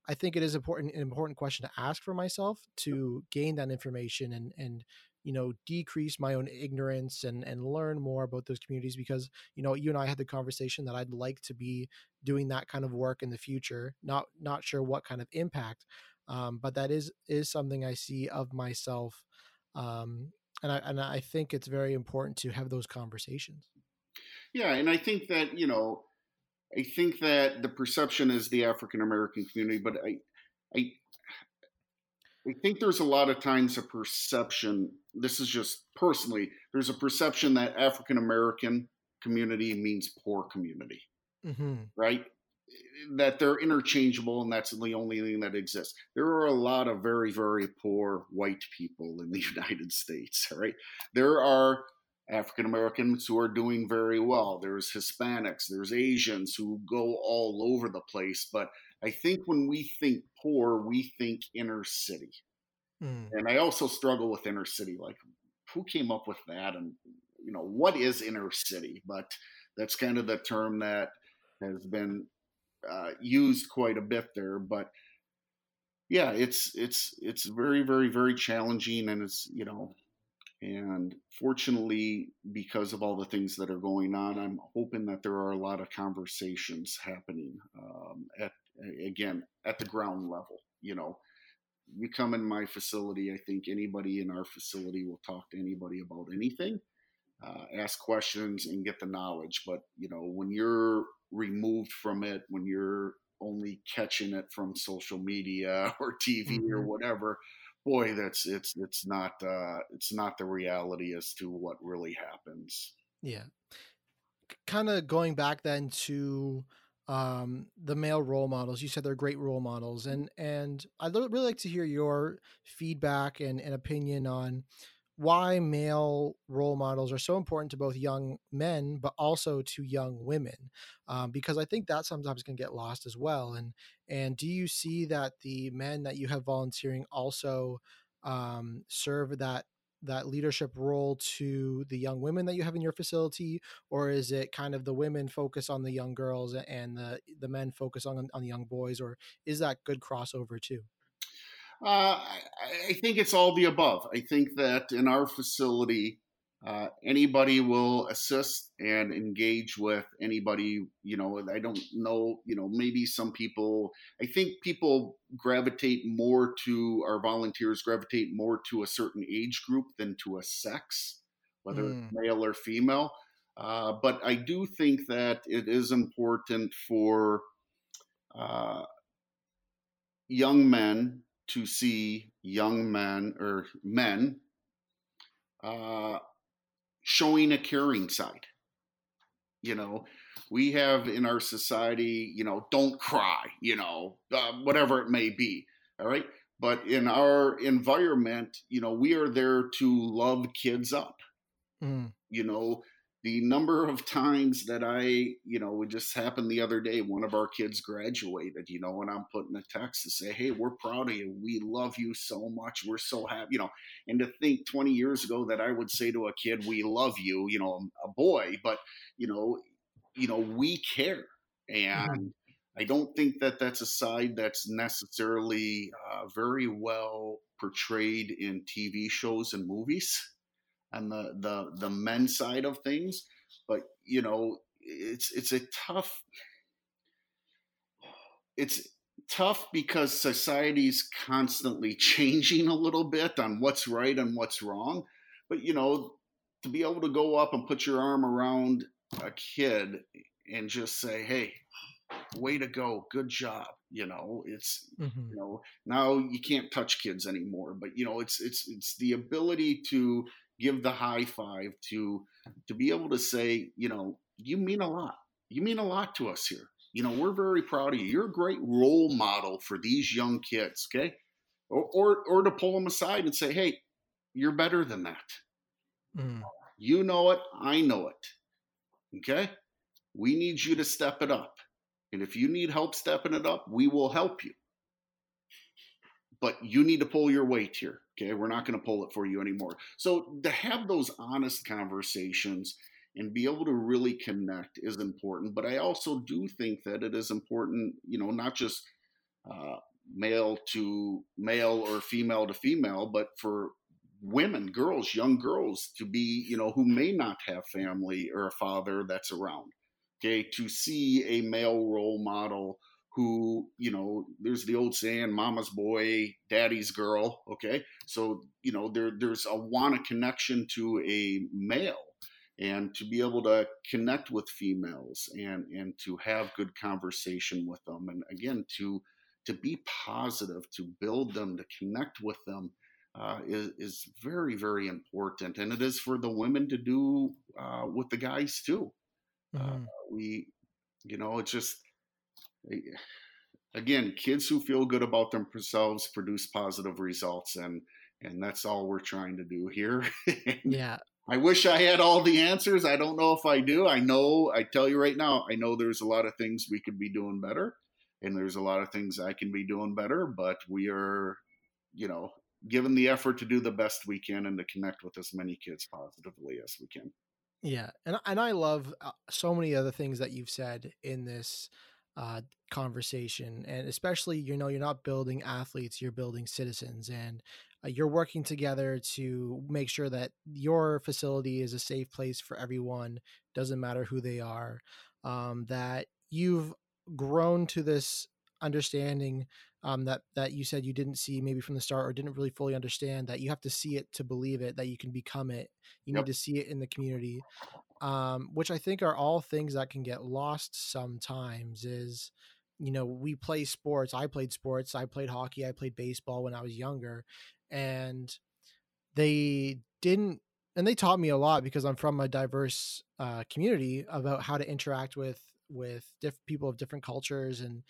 I think it is important an important question to ask for myself to gain that information and and you know decrease my own ignorance and and learn more about those communities because you know you and I had the conversation that I'd like to be doing that kind of work in the future not not sure what kind of impact um, but that is is something I see of myself um, and I and I think it's very important to have those conversations. Yeah, and I think that you know, I think that the perception is the African American community, but I, I, I think there's a lot of times a perception. This is just personally. There's a perception that African American community means poor community, mm-hmm. right? That they're interchangeable, and that's the only thing that exists. There are a lot of very, very poor white people in the United States, right? There are African Americans who are doing very well. There's Hispanics, there's Asians who go all over the place. But I think when we think poor, we think inner city. Mm. And I also struggle with inner city. Like, who came up with that? And, you know, what is inner city? But that's kind of the term that has been uh, used quite a bit there. But yeah, it's it's it's very very very challenging, and it's you know and fortunately, because of all the things that are going on, I'm hoping that there are a lot of conversations happening um, at again at the ground level. You know, you come in my facility, I think anybody in our facility will talk to anybody about anything, uh, ask questions, and get the knowledge. But you know, when you're removed from it, when you're only catching it from social media or TV mm-hmm. or whatever, boy, that's it's it's not uh, it's not the reality as to what really happens. Yeah, kind of going back then to um, the male role models. You said they're great role models, and and I'd really like to hear your feedback and, and opinion on why male role models are so important to both young men but also to young women um, because i think that sometimes can get lost as well and and do you see that the men that you have volunteering also um, serve that that leadership role to the young women that you have in your facility? Or is it kind of the women focus on the young girls and the the men focus on on the young boys? Or is that good crossover too? Uh, I, think it's all the above. I think that in our facility, uh, anybody will assist and engage with anybody. You know, I don't know. You know, maybe some people. I think people gravitate more to our volunteers gravitate more to a certain age group than to a sex, whether mm. male or female. Uh, but I do think that it is important for uh, young men to see young men or men uh, showing a caring side. You know, we have in our society, you know, don't cry, you know, uh, whatever it may be. All right. But in our environment, you know, we are there to love kids up. Mm. You know, the number of times that I, you know, it just happened the other day, one of our kids graduated, you know, and I'm putting a text to say, hey, we're proud of you. We love you so much. We're so happy, you know, and to think 20 years ago that I would say to a kid, we love you, you know, a boy, but, you know, you know, we care. And I don't think that that's a side that's necessarily uh, very well portrayed in TV shows and movies and the the the men's side of things but you know it's it's a tough it's tough because society's constantly changing a little bit on what's right and what's wrong but you know to be able to go up and put your arm around a kid and just say hey way to go good job you know it's Mhm. you know now you can't touch kids anymore but you know it's it's it's the ability to give the high five to to be able to say you know you mean a lot. You mean a lot to us here. You know we're very proud of you. You're a great role model for these young kids okay? Or or, or to pull them aside and say hey you're better than that. Mm. you know it. I know it. Okay? We need you to step it up. And if you need help stepping it up we will help you. But you need to pull your weight here. Okay. We're not going to pull it for you anymore. So to have those honest conversations and be able to really connect is important. But I also do think that it is important, you know, not just uh, male to male or female to female, but for women, girls, young girls to be, you know, who may not have family or a father that's around. Okay. To see a male role model who you know there's the old saying mama's boy daddy's girl okay? So you know there there's a want a connection to a male and to be able to connect with females and and to have good conversation with them and again to to be positive to build them to connect with them uh, is, is very very important. And it is for the women to do uh, with the guys too. Uh, Mhm. we you know it's just again kids who feel good about themselves produce positive results and and that's all we're trying to do here. Yeah. i wish i had all the answers. I don't know if i do. I know i tell you right now i know there's a lot of things we could be doing better and there's a lot of things i can be doing better but we are you know given the effort to do the best we can and to connect with as many kids positively as we can. Yeah, and and I love uh, so many other things that you've said in this uh, conversation, and especially you know you're not building athletes, you're building citizens, and uh, you're working together to make sure that your facility is a safe place for everyone. Doesn't matter who they are. Um, that you've grown to this understanding um, that that you said you didn't see maybe from the start or didn't really fully understand that you have to see it to believe it that you can become it. You Yep. need to see it in the community. Um, which i think are all things that can get lost sometimes is you know we play sports. I played sports. I played hockey. I played baseball when i was younger. And they didn't and they taught me a lot because i'm from a diverse uh, community about how to interact with with diff- people of different cultures and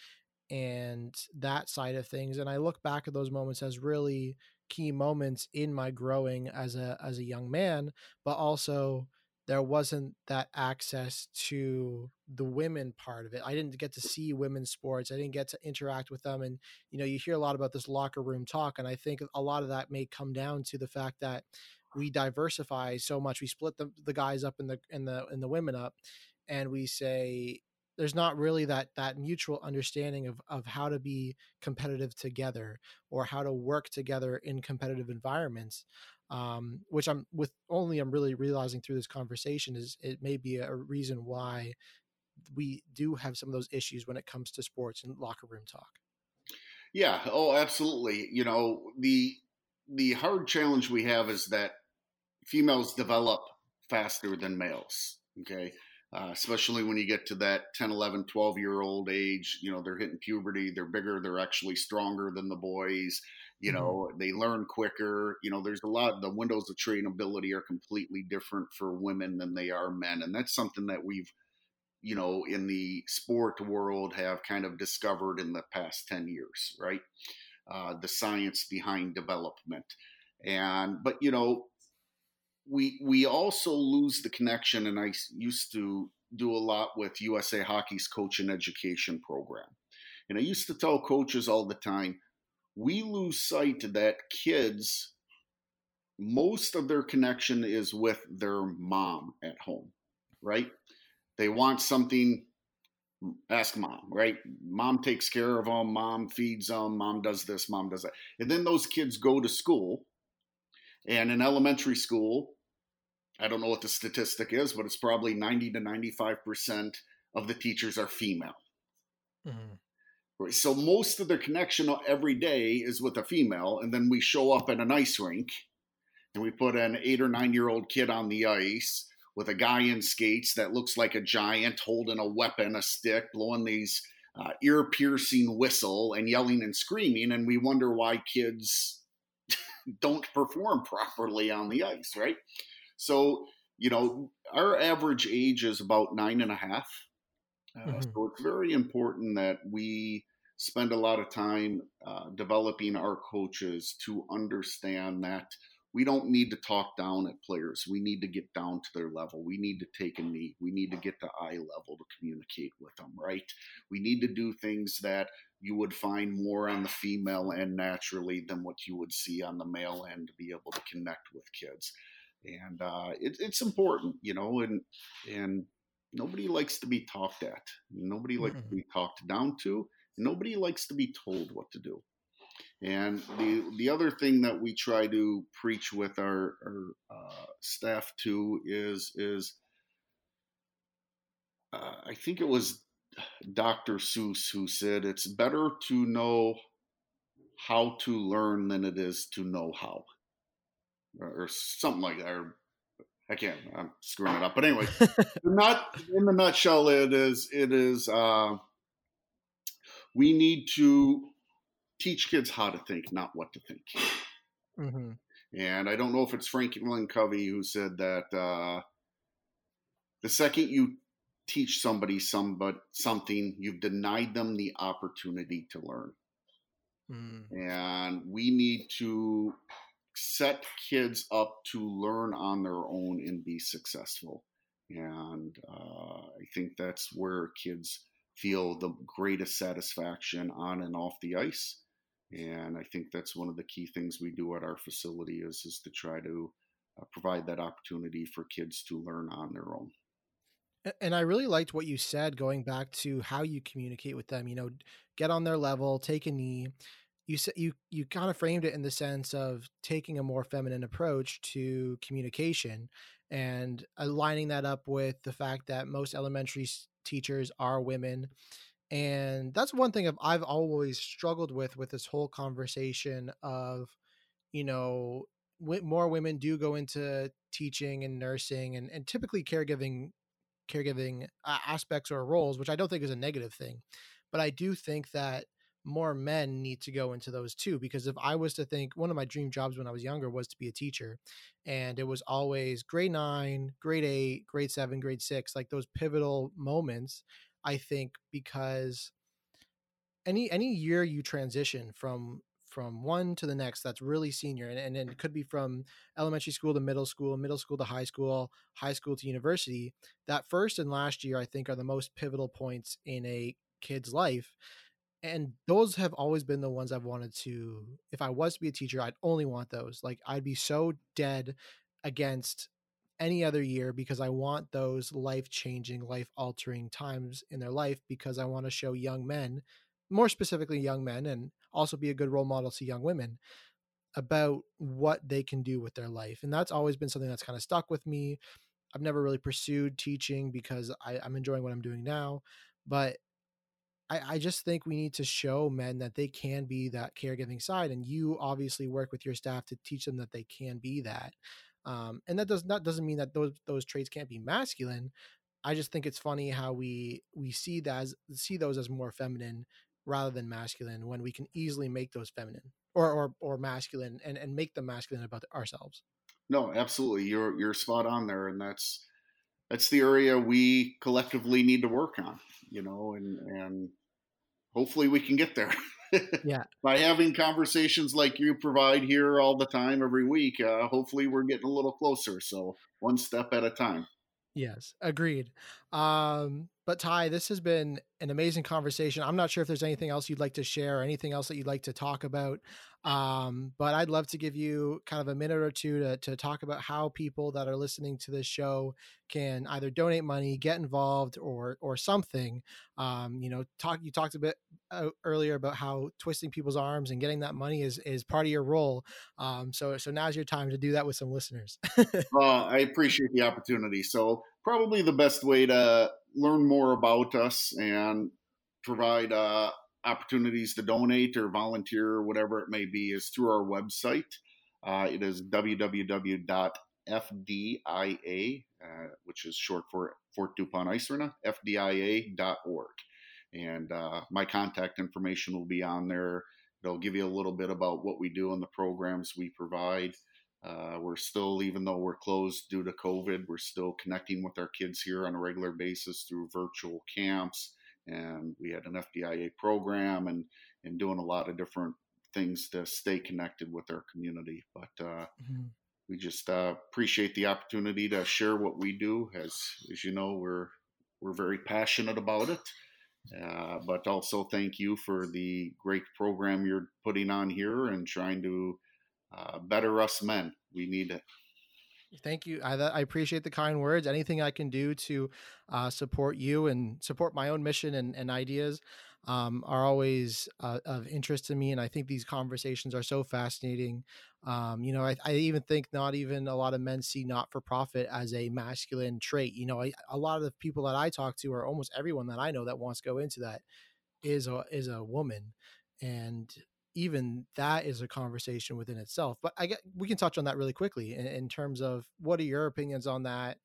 and that side of things and i look back at those moments as really key moments in my growing as a as a young man but also there wasn't that access to the women part of it. I didn't get to see women's sports i didn't get to interact with them and you know you hear a lot about this locker room talk and i think a lot of that may come down to the fact that we diversify so much we split the, the guys up and the and the and the women up and we say there's not really that that mutual understanding of of how to be competitive together or how to work together in competitive environments um, which i'm with only i'm really realizing through this conversation is it may be a reason why we do have some of those issues when it comes to sports and locker room talk Yeah. Oh, absolutely. You know, the the hard challenge we have is that females develop faster than males. Okay. Uh, especially when you get to that 10, 11, 12 year old age, you know, they're hitting puberty, they're bigger, they're actually stronger than the boys, you Mhm. know, they learn quicker. You know, there's a lot, the windows of trainability are completely different for women than they are men. And that's something that we've you know, in the sport world have kind of discovered in the past 10 years, right? Uh, the science behind development. And, but, you know, we, we also lose the connection. And I used to do a lot with USA Hockey's coach and education program. And I used to tell coaches all the time, we lose sight that kids, most of their connection is with their mom at home, right? They want something, ask mom, right? Mom takes care of them, mom feeds them, mom does this, mom does that. And then those kids go to school. And in elementary school, I don't know what the statistic is, but it's probably 90 to 95% of the teachers are female. Mm-hmm. So most of their connection every day is with a female. And then we show up at an ice rink and we put an eight or nine year old kid on the ice with a guy in skates that looks like a giant holding a weapon, a stick, blowing these uh, ear piercing whistle and yelling and screaming. And we wonder why kids don't perform properly on the ice, right? So, you know, our average age is about nine and a half. Uh, mm-hmm. So it's very important that we spend a lot of time uh, developing our coaches to understand that we don't need to talk down at players. We need to get down to their level. We need to take a knee. We need to get to eye level to communicate with them, right? We need to do things that you would find more on the female end naturally than what you would see on the male end to be able to connect with kids and uh, it, it's important, you know, and and nobody likes to be talked at. Nobody likes mm-hmm. to be talked down to. Nobody likes to be told what to do. And the the other thing that we try to preach with our, our uh, staff too is is uh, I think it was Dr. Seuss who said it's better to know how to learn than it is to know how or something like that. Or I can't. I'm screwing it up. But anyway, not in the nutshell, it is. It is. Uh, we need to teach kids how to think, not what to think. Mm-hmm. And I don't know if it's Franklin Covey who said that uh, the second you teach somebody some but something, you've denied them the opportunity to learn. Mm. And we need to set kids up to learn on their own and be successful. And uh, I think that's where kids feel the greatest satisfaction on and off the ice. And I think that's one of the key things we do at our facility is is to try to uh, provide that opportunity for kids to learn on their own. And I really liked what you said going back to how you communicate with them. You know, get on their level, take a knee you you you kind of framed it in the sense of taking a more feminine approach to communication and aligning that up with the fact that most elementary teachers are women. And that's one thing I've always struggled with with this whole conversation of you know more women do go into teaching and nursing and, and typically caregiving caregiving aspects or roles which i don't think is a negative thing. But i do think that more men need to go into those too because if i was to think one of my dream jobs when i was younger was to be a teacher and it was always grade 9 grade 8 grade 7 grade 6 like those pivotal moments i think because any any year you transition from from one to the next that's really senior and, and, and it could be from elementary school to middle school middle school to high school high school to university that first and last year i think are the most pivotal points in a kid's life and those have always been the ones I've wanted to. If I was to be a teacher, I'd only want those. Like I'd be so dead against any other year because I want those life changing, life altering times in their life because I want to show young men, more specifically young men, and also be a good role model to young women about what they can do with their life. And that's always been something that's kind of stuck with me. I've never really pursued teaching because I, I'm enjoying what I'm doing now. But I, I just think we need to show men that they can be that caregiving side, and you obviously work with your staff to teach them that they can be that. Um, and that does that doesn't mean that those those traits can't be masculine. I just think it's funny how we we see that as, see those as more feminine rather than masculine when we can easily make those feminine or or, or masculine and, and make them masculine about ourselves. No, absolutely. You're you're spot on there, and that's that's the area we collectively need to work on, you know, and and hopefully we can get there. yeah. By having conversations like you provide here all the time, every week, uh, hopefully we're getting a little closer. So one step at a time. Yes, agreed. Um, but Ty, this has been an amazing conversation. I'm not sure if there's anything else you'd like to share, or anything else that you'd like to talk about. Um, but I'd love to give you kind of a minute or two to, to talk about how people that are listening to this show can either donate money, get involved, or or something. Um, you know, talk. You talked a bit uh, earlier about how twisting people's arms and getting that money is is part of your role. Um, so so now's your time to do that with some listeners. well, I appreciate the opportunity. So probably the best way to learn more about us and provide uh, opportunities to donate or volunteer or whatever it may be is through our website. Uh, it is www.fdia, uh, which is short for Fort DuPont Ice Arena, fdia.org. And uh, my contact information will be on there. It'll give you a little bit about what we do and the programs we provide. Uh, we're still, even though we're closed due to COVID, we're still connecting with our kids here on a regular basis through virtual camps and we had an FDIA program and and doing a lot of different things to stay connected with our community. But uh, mm-hmm. we just uh, appreciate the opportunity to share what we do. As as you know, we're we're very passionate about it. Uh, but also thank you for the great program you're putting on here and trying to uh, better us men. We need it. Thank you. I, I, appreciate the kind words. Anything I can do to uh, support you and support my own mission and, and ideas um, are always uh, of interest to me. And I think these conversations are so fascinating. Um, you know, I, I, even think not even a lot of men see not for profit as a masculine trait. You know, I, a lot of the people that I talk to, or almost everyone that I know that wants to go into that, is a is a woman. And even that is a conversation within itself. But I get we can touch on that really quickly in, in, terms of what are your opinions on that,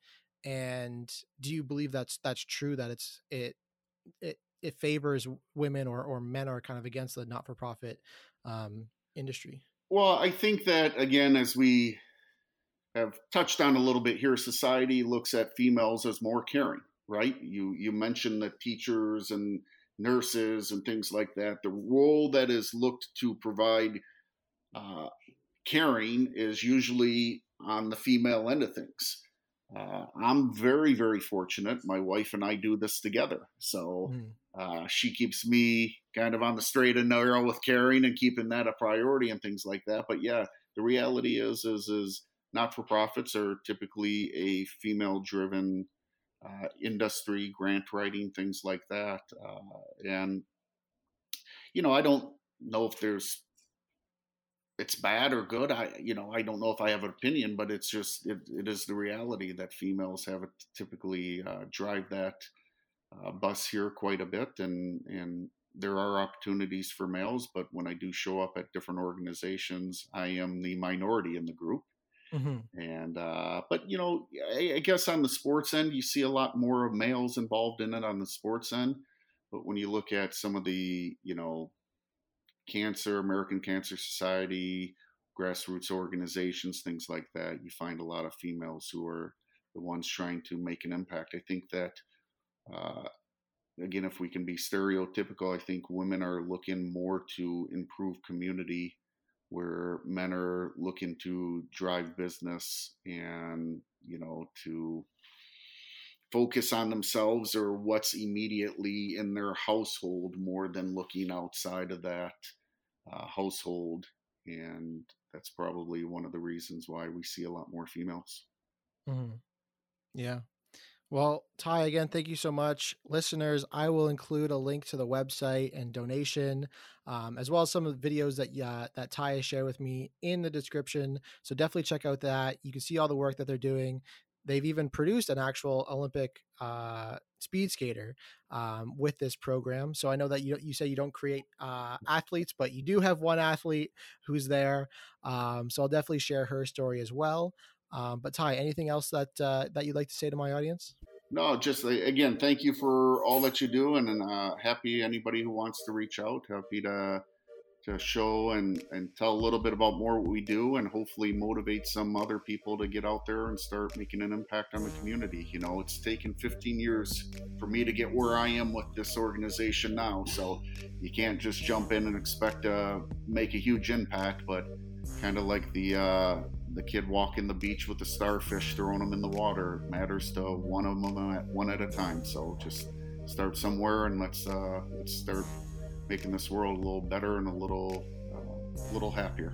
and do you believe that's that's true that it's it it it favors women or or men are kind of against the not for profit um, industry. Well, I think that again, as we have touched on a little bit here, society looks at females as more caring, right? You you mentioned the teachers and nurses and things like that. The role that is looked to provide uh, caring is usually on the female end of things. Uh, I'm very, very fortunate. My wife and I do this together. So mm. uh, she keeps me kind of on the straight and narrow with caring and keeping that a priority and things like that. But yeah, the reality is, is, is not for profits are typically a female driven uh, industry, grant writing, things like that. Uh, and, you know, I don't know if there's, it's bad or good. I, you know, I don't know if I have an opinion, but it's just, it, it is the reality that females have typically uh, drive that uh, bus here quite a bit. And, and there are opportunities for males, but when I do show up at different organizations, I am the minority in the group. Mm-hmm. And uh, but you know, I, I, guess on the sports end, you see a lot more of males involved in it on the sports end. But when you look at some of the, you know, cancer, American Cancer Society, grassroots organizations, things like that, you find a lot of females who are the ones trying to make an impact. I think that. Uh, again, if we can be stereotypical, I think women are looking more to improve community where men are looking to drive business and you know to focus on themselves or what's immediately in their household more than looking outside of that uh, household and that's probably one of the reasons why we see a lot more females mm-hmm. yeah well, Ty, again, thank you so much. Listeners, I will include a link to the website and donation, um, as well as some of the videos that uh, that Ty has shared with me in the description. So definitely check out that. You can see all the work that they're doing. They've even produced an actual Olympic uh, speed skater um, with this program. So I know that you you say you don't create uh, athletes, but you do have one athlete who's there. Um, so I'll definitely share her story as well. Um, but Ty, anything else that uh, that you'd like to say to my audience? No, just uh, again, thank you for all that you do, and uh, happy anybody who wants to reach out. Happy to to show and, and tell a little bit about more what we do and hopefully motivate some other people to get out there and start making an impact on the community. You know, it's taken 15 years for me to get where I am with this organization now. So you can't just jump in and expect to make a huge impact, but kind of like the, uh, the kid walking the beach with the starfish, throwing them in the water. It matters to one of them at one at a time. So just start somewhere and let's uh, let's start making this world a little better and a little uh, little happier.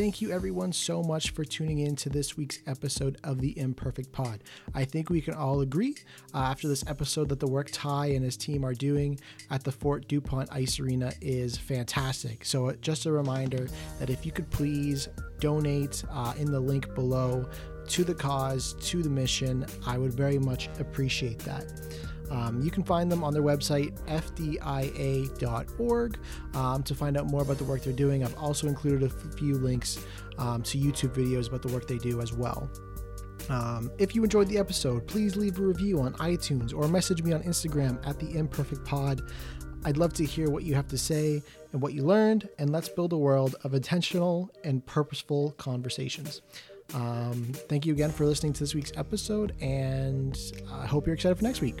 Thank you, everyone, so much for tuning in to this week's episode of the Imperfect Pod. I think we can all agree uh, after this episode that the work Ty and his team are doing at the Fort DuPont Ice Arena is fantastic. So, uh, just a reminder that if you could please donate uh, in the link below to the cause, to the mission, I would very much appreciate that. Um, you can find them on their website, fdia.org, um, to find out more about the work they're doing. I've also included a few links um, to YouTube videos about the work they do as well. Um, if you enjoyed the episode, please leave a review on iTunes or message me on Instagram at the Imperfect Pod. I'd love to hear what you have to say and what you learned, and let's build a world of intentional and purposeful conversations. Um, thank you again for listening to this week's episode, and I hope you're excited for next week.